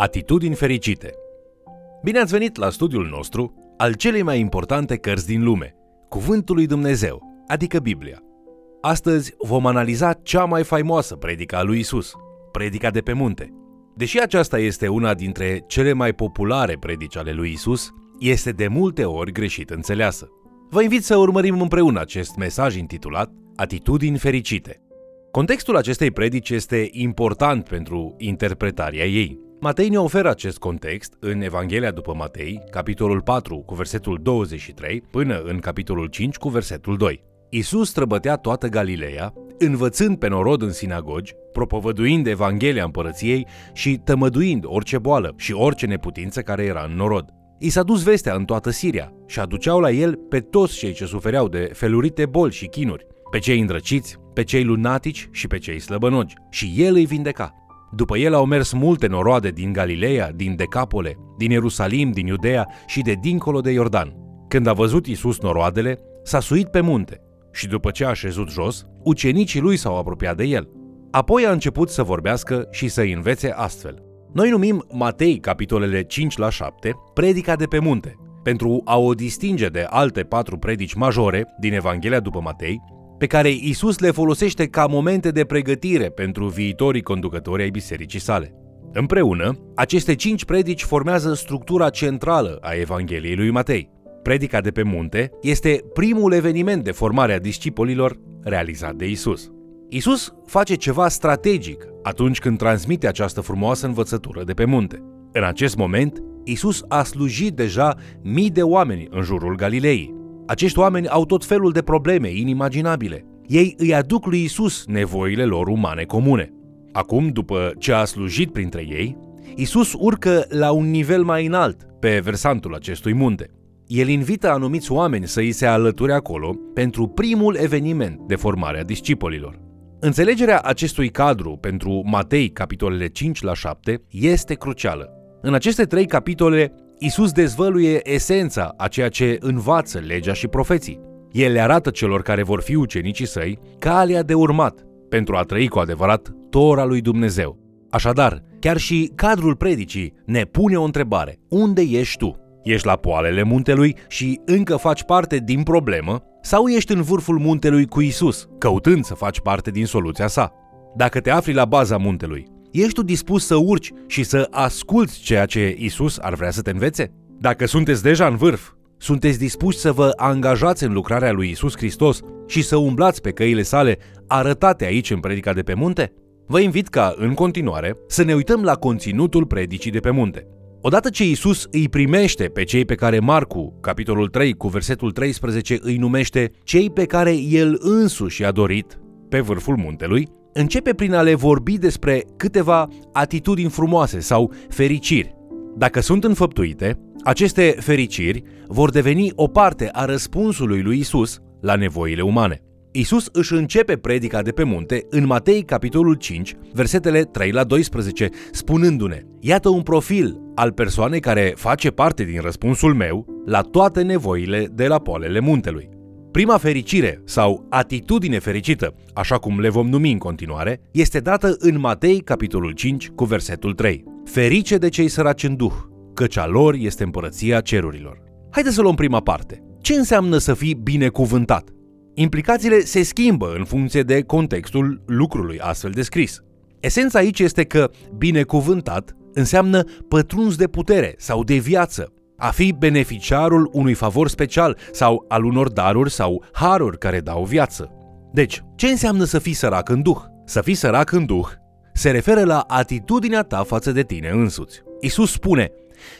Atitudini fericite Bine ați venit la studiul nostru al celei mai importante cărți din lume, Cuvântul lui Dumnezeu, adică Biblia. Astăzi vom analiza cea mai faimoasă predică a lui Isus, predica de pe munte. Deși aceasta este una dintre cele mai populare predici ale lui Isus, este de multe ori greșit înțeleasă. Vă invit să urmărim împreună acest mesaj intitulat Atitudini fericite. Contextul acestei predici este important pentru interpretarea ei. Matei ne oferă acest context în Evanghelia după Matei, capitolul 4 cu versetul 23 până în capitolul 5 cu versetul 2. Isus străbătea toată Galileea, învățând pe norod în sinagogi, propovăduind Evanghelia împărăției și tămăduind orice boală și orice neputință care era în norod. I s-a dus vestea în toată Siria și aduceau la el pe toți cei ce sufereau de felurite boli și chinuri, pe cei îndrăciți, pe cei lunatici și pe cei slăbănogi, și el îi vindeca. După el au mers multe noroade din Galileea, din Decapole, din Ierusalim, din Iudea și de dincolo de Iordan. Când a văzut Isus noroadele, s-a suit pe munte și după ce a șezut jos, ucenicii lui s-au apropiat de el. Apoi a început să vorbească și să învețe astfel. Noi numim Matei, capitolele 5 la 7, predica de pe munte, pentru a o distinge de alte patru predici majore din Evanghelia după Matei, pe care Isus le folosește ca momente de pregătire pentru viitorii conducători ai bisericii sale. Împreună, aceste cinci predici formează structura centrală a Evangheliei lui Matei. Predica de pe munte este primul eveniment de formare a discipolilor realizat de Isus. Isus face ceva strategic atunci când transmite această frumoasă învățătură de pe munte. În acest moment, Isus a slujit deja mii de oameni în jurul Galilei. Acești oameni au tot felul de probleme inimaginabile. Ei îi aduc lui Isus nevoile lor umane comune. Acum, după ce a slujit printre ei, Isus urcă la un nivel mai înalt pe versantul acestui munte. El invită anumiți oameni să îi se alăture acolo pentru primul eveniment de formare a discipolilor. Înțelegerea acestui cadru pentru Matei, capitolele 5 la 7, este crucială. În aceste trei capitole, Isus dezvăluie esența a ceea ce învață legea și profeții. El le arată celor care vor fi ucenicii săi calea de urmat pentru a trăi cu adevărat Tora lui Dumnezeu. Așadar, chiar și cadrul predicii ne pune o întrebare. Unde ești tu? Ești la poalele muntelui și încă faci parte din problemă? Sau ești în vârful muntelui cu Isus, căutând să faci parte din soluția sa? Dacă te afli la baza muntelui, Ești tu dispus să urci și să asculți ceea ce Isus ar vrea să te învețe? Dacă sunteți deja în vârf, sunteți dispuși să vă angajați în lucrarea lui Isus Hristos și să umblați pe căile sale arătate aici în predica de pe munte? Vă invit ca, în continuare, să ne uităm la conținutul predicii de pe munte. Odată ce Isus îi primește pe cei pe care Marcu, capitolul 3 cu versetul 13, îi numește cei pe care el însuși i-a dorit pe vârful muntelui, începe prin a le vorbi despre câteva atitudini frumoase sau fericiri. Dacă sunt înfăptuite, aceste fericiri vor deveni o parte a răspunsului lui Isus la nevoile umane. Isus își începe predica de pe munte în Matei capitolul 5, versetele 3 la 12, spunându-ne: Iată un profil al persoanei care face parte din răspunsul meu la toate nevoile de la poalele muntelui. Prima fericire sau atitudine fericită, așa cum le vom numi în continuare, este dată în Matei, capitolul 5, cu versetul 3. Ferice de cei săraci în duh, căci a lor este împărăția cerurilor. Haideți să luăm prima parte. Ce înseamnă să fii binecuvântat? Implicațiile se schimbă în funcție de contextul lucrului astfel descris. Esența aici este că binecuvântat înseamnă pătruns de putere sau de viață, a fi beneficiarul unui favor special sau al unor daruri sau haruri care dau viață. Deci, ce înseamnă să fii sărac în duh? Să fii sărac în duh se referă la atitudinea ta față de tine însuți. Isus spune,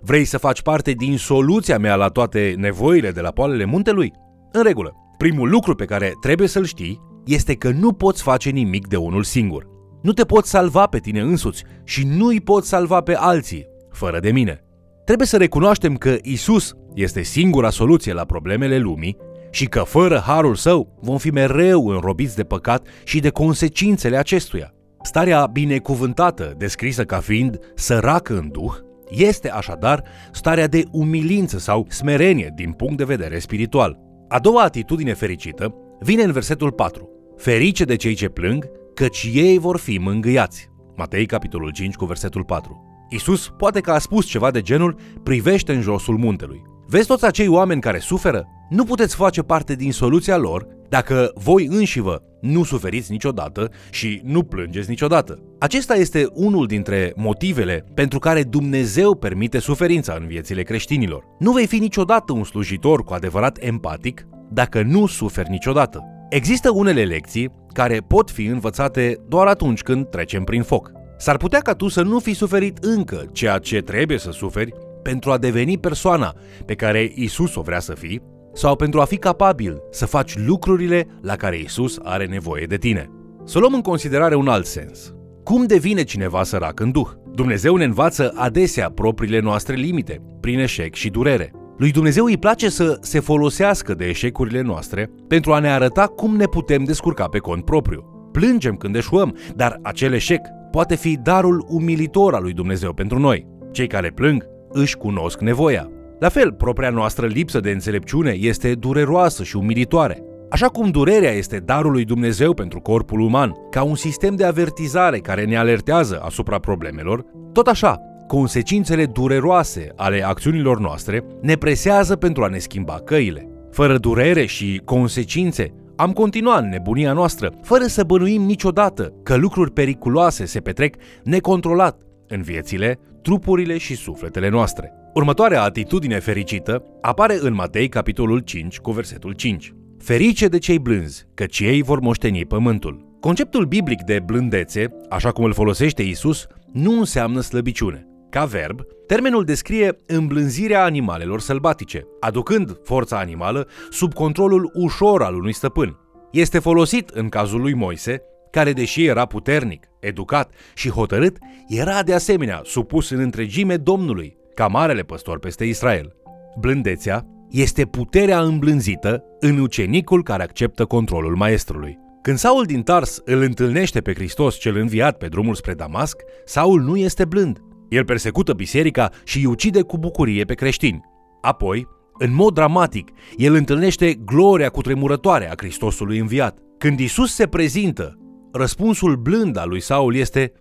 vrei să faci parte din soluția mea la toate nevoile de la poalele muntelui? În regulă, primul lucru pe care trebuie să-l știi este că nu poți face nimic de unul singur. Nu te poți salva pe tine însuți și nu îi poți salva pe alții, fără de mine. Trebuie să recunoaștem că Isus este singura soluție la problemele lumii și că fără harul său vom fi mereu înrobiți de păcat și de consecințele acestuia. Starea binecuvântată, descrisă ca fiind săracă în duh, este așadar starea de umilință sau smerenie din punct de vedere spiritual. A doua atitudine fericită vine în versetul 4. Ferice de cei ce plâng, căci ei vor fi mângâiați. Matei, capitolul 5, cu versetul 4. Isus poate că a spus ceva de genul privește în josul muntelui. Vezi toți acei oameni care suferă? Nu puteți face parte din soluția lor dacă voi înșivă nu suferiți niciodată și nu plângeți niciodată. Acesta este unul dintre motivele pentru care Dumnezeu permite suferința în viețile creștinilor. Nu vei fi niciodată un slujitor cu adevărat empatic dacă nu suferi niciodată. Există unele lecții care pot fi învățate doar atunci când trecem prin foc. S-ar putea ca tu să nu fi suferit încă ceea ce trebuie să suferi pentru a deveni persoana pe care Isus o vrea să fii sau pentru a fi capabil să faci lucrurile la care Isus are nevoie de tine. Să luăm în considerare un alt sens. Cum devine cineva sărac în duh? Dumnezeu ne învață adesea propriile noastre limite, prin eșec și durere. Lui Dumnezeu îi place să se folosească de eșecurile noastre pentru a ne arăta cum ne putem descurca pe cont propriu. Plângem când eșuăm, dar acel eșec poate fi darul umilitor al lui Dumnezeu pentru noi. Cei care plâng își cunosc nevoia. La fel, propria noastră lipsă de înțelepciune este dureroasă și umilitoare. Așa cum durerea este darul lui Dumnezeu pentru corpul uman, ca un sistem de avertizare care ne alertează asupra problemelor, tot așa, consecințele dureroase ale acțiunilor noastre ne presează pentru a ne schimba căile. Fără durere și consecințe, am continuat în nebunia noastră, fără să bănuim niciodată că lucruri periculoase se petrec necontrolat în viețile, trupurile și sufletele noastre. Următoarea atitudine fericită apare în Matei, capitolul 5, cu versetul 5. Ferice de cei blânzi, căci ei vor moșteni pământul. Conceptul biblic de blândețe, așa cum îl folosește Isus, nu înseamnă slăbiciune. Ca verb, termenul descrie îmblânzirea animalelor sălbatice, aducând forța animală sub controlul ușor al unui stăpân. Este folosit în cazul lui Moise, care deși era puternic, educat și hotărât, era de asemenea supus în întregime Domnului, ca marele păstor peste Israel. Blândețea este puterea îmblânzită în ucenicul care acceptă controlul maestrului. Când Saul din Tars îl întâlnește pe Hristos cel înviat pe drumul spre Damasc, Saul nu este blând. El persecută biserica și îi ucide cu bucurie pe creștini. Apoi, în mod dramatic, el întâlnește gloria cutremurătoare a Hristosului înviat. Când Isus se prezintă, răspunsul blând al lui Saul este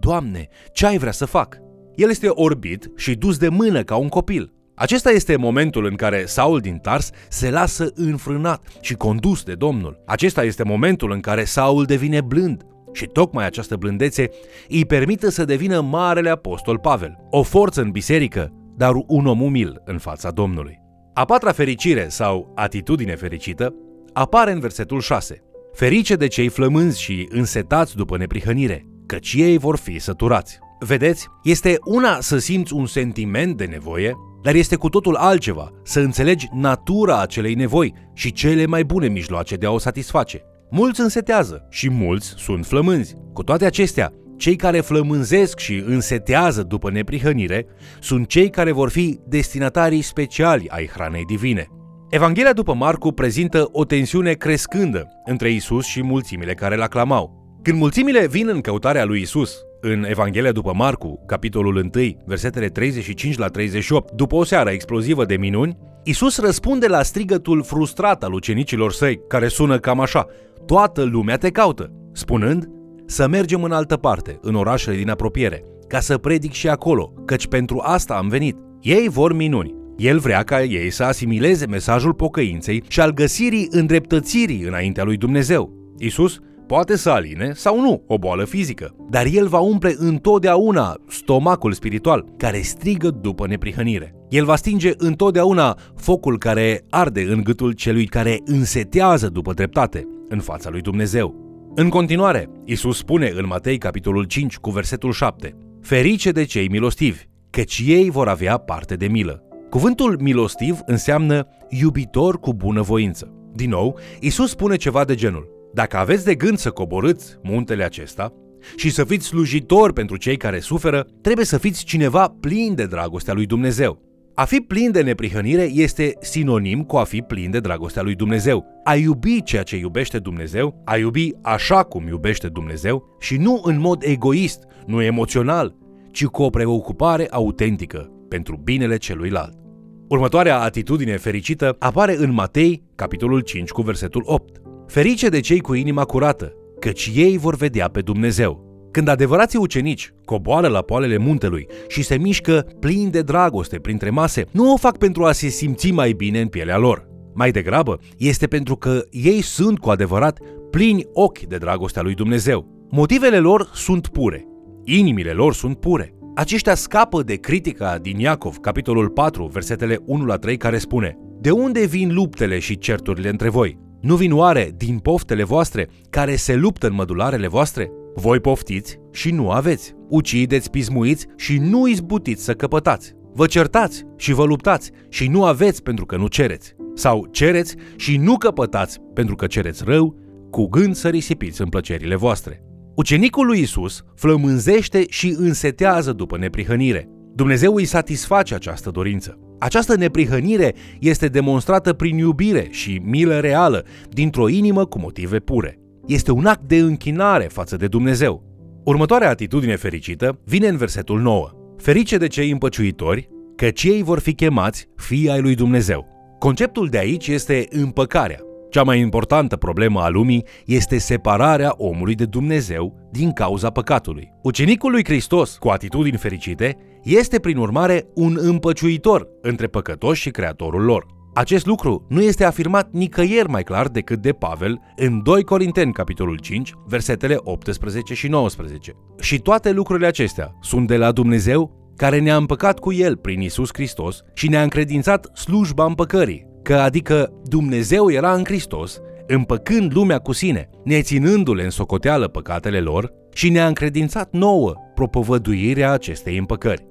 Doamne, ce ai vrea să fac? El este orbit și dus de mână ca un copil. Acesta este momentul în care Saul din Tars se lasă înfrânat și condus de Domnul. Acesta este momentul în care Saul devine blând și tocmai această blândețe îi permite să devină marele apostol Pavel, o forță în biserică, dar un om umil în fața Domnului. A patra fericire sau atitudine fericită apare în versetul 6. Ferice de cei flămânzi și însetați după neprihănire, căci ei vor fi săturați. Vedeți, este una să simți un sentiment de nevoie, dar este cu totul altceva să înțelegi natura acelei nevoi și cele mai bune mijloace de a o satisface. Mulți însetează și mulți sunt flămânzi. Cu toate acestea, cei care flămânzesc și însetează după neprihănire sunt cei care vor fi destinatarii speciali ai hranei divine. Evanghelia după Marcu prezintă o tensiune crescândă între Isus și mulțimile care l aclamau. Când mulțimile vin în căutarea lui Isus, în Evanghelia după Marcu, capitolul 1, versetele 35 la 38, după o seară explozivă de minuni, Isus răspunde la strigătul frustrat al ucenicilor săi, care sună cam așa, Toată lumea te caută, spunând, să mergem în altă parte, în orașele din apropiere, ca să predic și acolo, căci pentru asta am venit. Ei vor minuni. El vrea ca ei să asimileze mesajul pocăinței și al găsirii îndreptățirii înaintea lui Dumnezeu. Isus Poate să aline sau nu o boală fizică, dar el va umple întotdeauna stomacul spiritual care strigă după neprihănire. El va stinge întotdeauna focul care arde în gâtul celui care însetează după dreptate în fața lui Dumnezeu. În continuare, Isus spune în Matei capitolul 5 cu versetul 7 Ferice de cei milostivi, căci ei vor avea parte de milă. Cuvântul milostiv înseamnă iubitor cu bunăvoință. Din nou, Isus spune ceva de genul dacă aveți de gând să coborâți muntele acesta și să fiți slujitori pentru cei care suferă, trebuie să fiți cineva plin de dragostea lui Dumnezeu. A fi plin de neprihănire este sinonim cu a fi plin de dragostea lui Dumnezeu. A iubi ceea ce iubește Dumnezeu, a iubi așa cum iubește Dumnezeu și nu în mod egoist, nu emoțional, ci cu o preocupare autentică pentru binele celuilalt. Următoarea atitudine fericită apare în Matei, capitolul 5, cu versetul 8. Ferice de cei cu inima curată, căci ei vor vedea pe Dumnezeu. Când adevărații ucenici coboară la poalele muntelui și se mișcă plini de dragoste printre mase, nu o fac pentru a se simți mai bine în pielea lor. Mai degrabă, este pentru că ei sunt cu adevărat plini ochi de dragostea lui Dumnezeu. Motivele lor sunt pure, inimile lor sunt pure. Aceștia scapă de critica din Iacov, capitolul 4, versetele 1 la 3, care spune De unde vin luptele și certurile între voi? Nu vin oare din poftele voastre, care se luptă în mădularele voastre? Voi poftiți și nu aveți. Ucideți, pismuiți și nu izbutiți să căpătați. Vă certați și vă luptați și nu aveți pentru că nu cereți. Sau cereți și nu căpătați pentru că cereți rău, cu gând să risipiți în plăcerile voastre. Ucenicul lui Isus flămânzește și însetează după neprihănire. Dumnezeu îi satisface această dorință. Această neprihănire este demonstrată prin iubire și milă reală, dintr-o inimă cu motive pure. Este un act de închinare față de Dumnezeu. Următoarea atitudine fericită vine în versetul 9. Ferice de cei împăciuitori, că cei vor fi chemați fii ai lui Dumnezeu. Conceptul de aici este împăcarea. Cea mai importantă problemă a lumii este separarea omului de Dumnezeu din cauza păcatului. Ucenicul lui Hristos, cu atitudini fericite, este prin urmare un împăciuitor între păcătoși și creatorul lor. Acest lucru nu este afirmat nicăieri mai clar decât de Pavel în 2 Corinteni, capitolul 5, versetele 18 și 19. Și toate lucrurile acestea sunt de la Dumnezeu care ne-a împăcat cu El prin Isus Hristos și ne-a încredințat slujba împăcării, că adică Dumnezeu era în Hristos, împăcând lumea cu sine, neținându-le în socoteală păcatele lor și ne-a încredințat nouă propovăduirea acestei împăcări.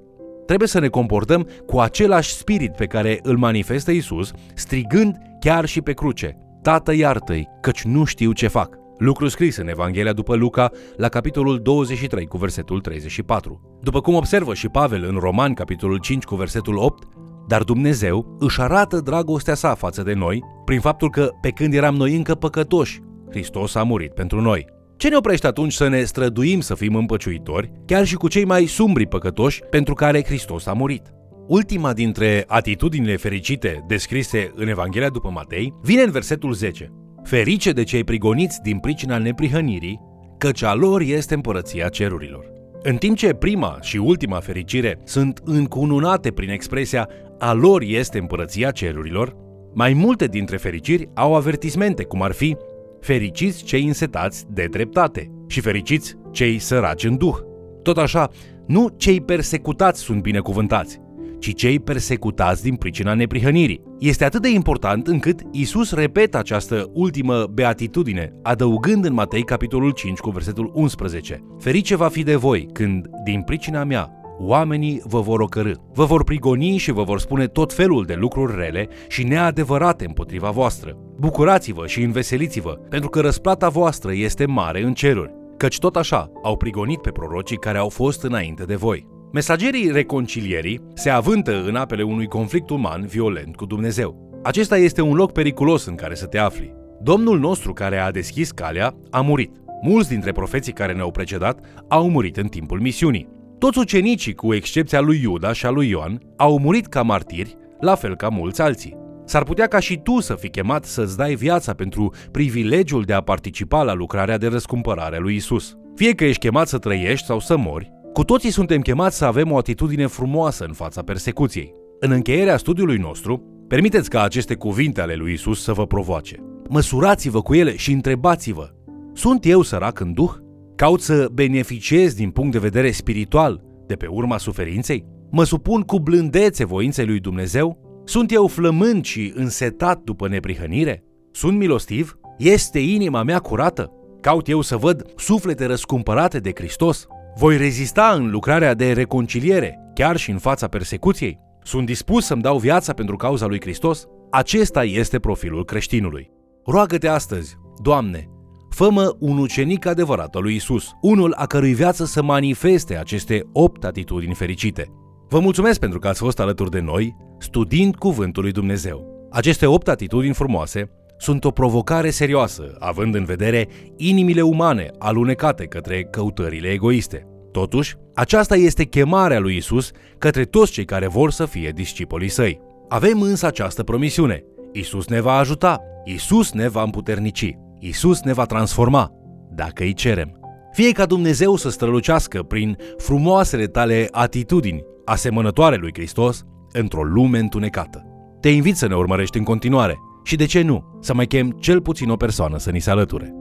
Trebuie să ne comportăm cu același spirit pe care îl manifestă Isus, strigând chiar și pe cruce, Tată iartă-i, căci nu știu ce fac. Lucru scris în Evanghelia după Luca, la capitolul 23 cu versetul 34. După cum observă și Pavel în Roman, capitolul 5 cu versetul 8, dar Dumnezeu își arată dragostea sa față de noi prin faptul că, pe când eram noi încă păcătoși, Hristos a murit pentru noi. Ce ne oprește atunci să ne străduim să fim împăciuitori, chiar și cu cei mai sumbri păcătoși pentru care Hristos a murit? Ultima dintre atitudinile fericite descrise în Evanghelia după Matei vine în versetul 10. Ferice de cei prigoniți din pricina neprihănirii, căci a lor este împărăția cerurilor. În timp ce prima și ultima fericire sunt încununate prin expresia a lor este împărăția cerurilor, mai multe dintre fericiri au avertismente, cum ar fi fericiți cei însetați de dreptate și fericiți cei săraci în duh. Tot așa, nu cei persecutați sunt binecuvântați, ci cei persecutați din pricina neprihănirii. Este atât de important încât Isus repetă această ultimă beatitudine, adăugând în Matei capitolul 5 cu versetul 11. Ferice va fi de voi când, din pricina mea, oamenii vă vor ocărâ, vă vor prigoni și vă vor spune tot felul de lucruri rele și neadevărate împotriva voastră. Bucurați-vă și înveseliți-vă, pentru că răsplata voastră este mare în ceruri, căci tot așa au prigonit pe prorocii care au fost înainte de voi. Mesagerii reconcilierii se avântă în apele unui conflict uman violent cu Dumnezeu. Acesta este un loc periculos în care să te afli. Domnul nostru care a deschis calea a murit. Mulți dintre profeții care ne-au precedat au murit în timpul misiunii. Toți ucenicii, cu excepția lui Iuda și a lui Ioan, au murit ca martiri, la fel ca mulți alții. S-ar putea ca și tu să fii chemat să-ți dai viața pentru privilegiul de a participa la lucrarea de răscumpărare a lui Isus. Fie că ești chemat să trăiești sau să mori, cu toții suntem chemați să avem o atitudine frumoasă în fața persecuției. În încheierea studiului nostru, permiteți ca aceste cuvinte ale lui Isus să vă provoace. Măsurați-vă cu ele și întrebați-vă, sunt eu sărac în duh? Caut să beneficiez din punct de vedere spiritual de pe urma suferinței? Mă supun cu blândețe voinței lui Dumnezeu? Sunt eu flămând și însetat după neprihănire? Sunt milostiv? Este inima mea curată? Caut eu să văd suflete răscumpărate de Hristos? Voi rezista în lucrarea de reconciliere, chiar și în fața persecuției? Sunt dispus să-mi dau viața pentru cauza lui Hristos? Acesta este profilul creștinului. Roagă-te astăzi, Doamne, fă un ucenic adevărat al lui Isus, unul a cărui viață să manifeste aceste opt atitudini fericite. Vă mulțumesc pentru că ați fost alături de noi, studiind Cuvântul lui Dumnezeu. Aceste opt atitudini frumoase sunt o provocare serioasă, având în vedere inimile umane alunecate către căutările egoiste. Totuși, aceasta este chemarea lui Isus către toți cei care vor să fie discipolii săi. Avem însă această promisiune. Isus ne va ajuta, Isus ne va împuternici, Isus ne va transforma, dacă îi cerem. Fie ca Dumnezeu să strălucească prin frumoasele tale atitudini, asemănătoare lui Hristos, într-o lume întunecată. Te invit să ne urmărești în continuare și, de ce nu, să mai chem cel puțin o persoană să ni se alăture.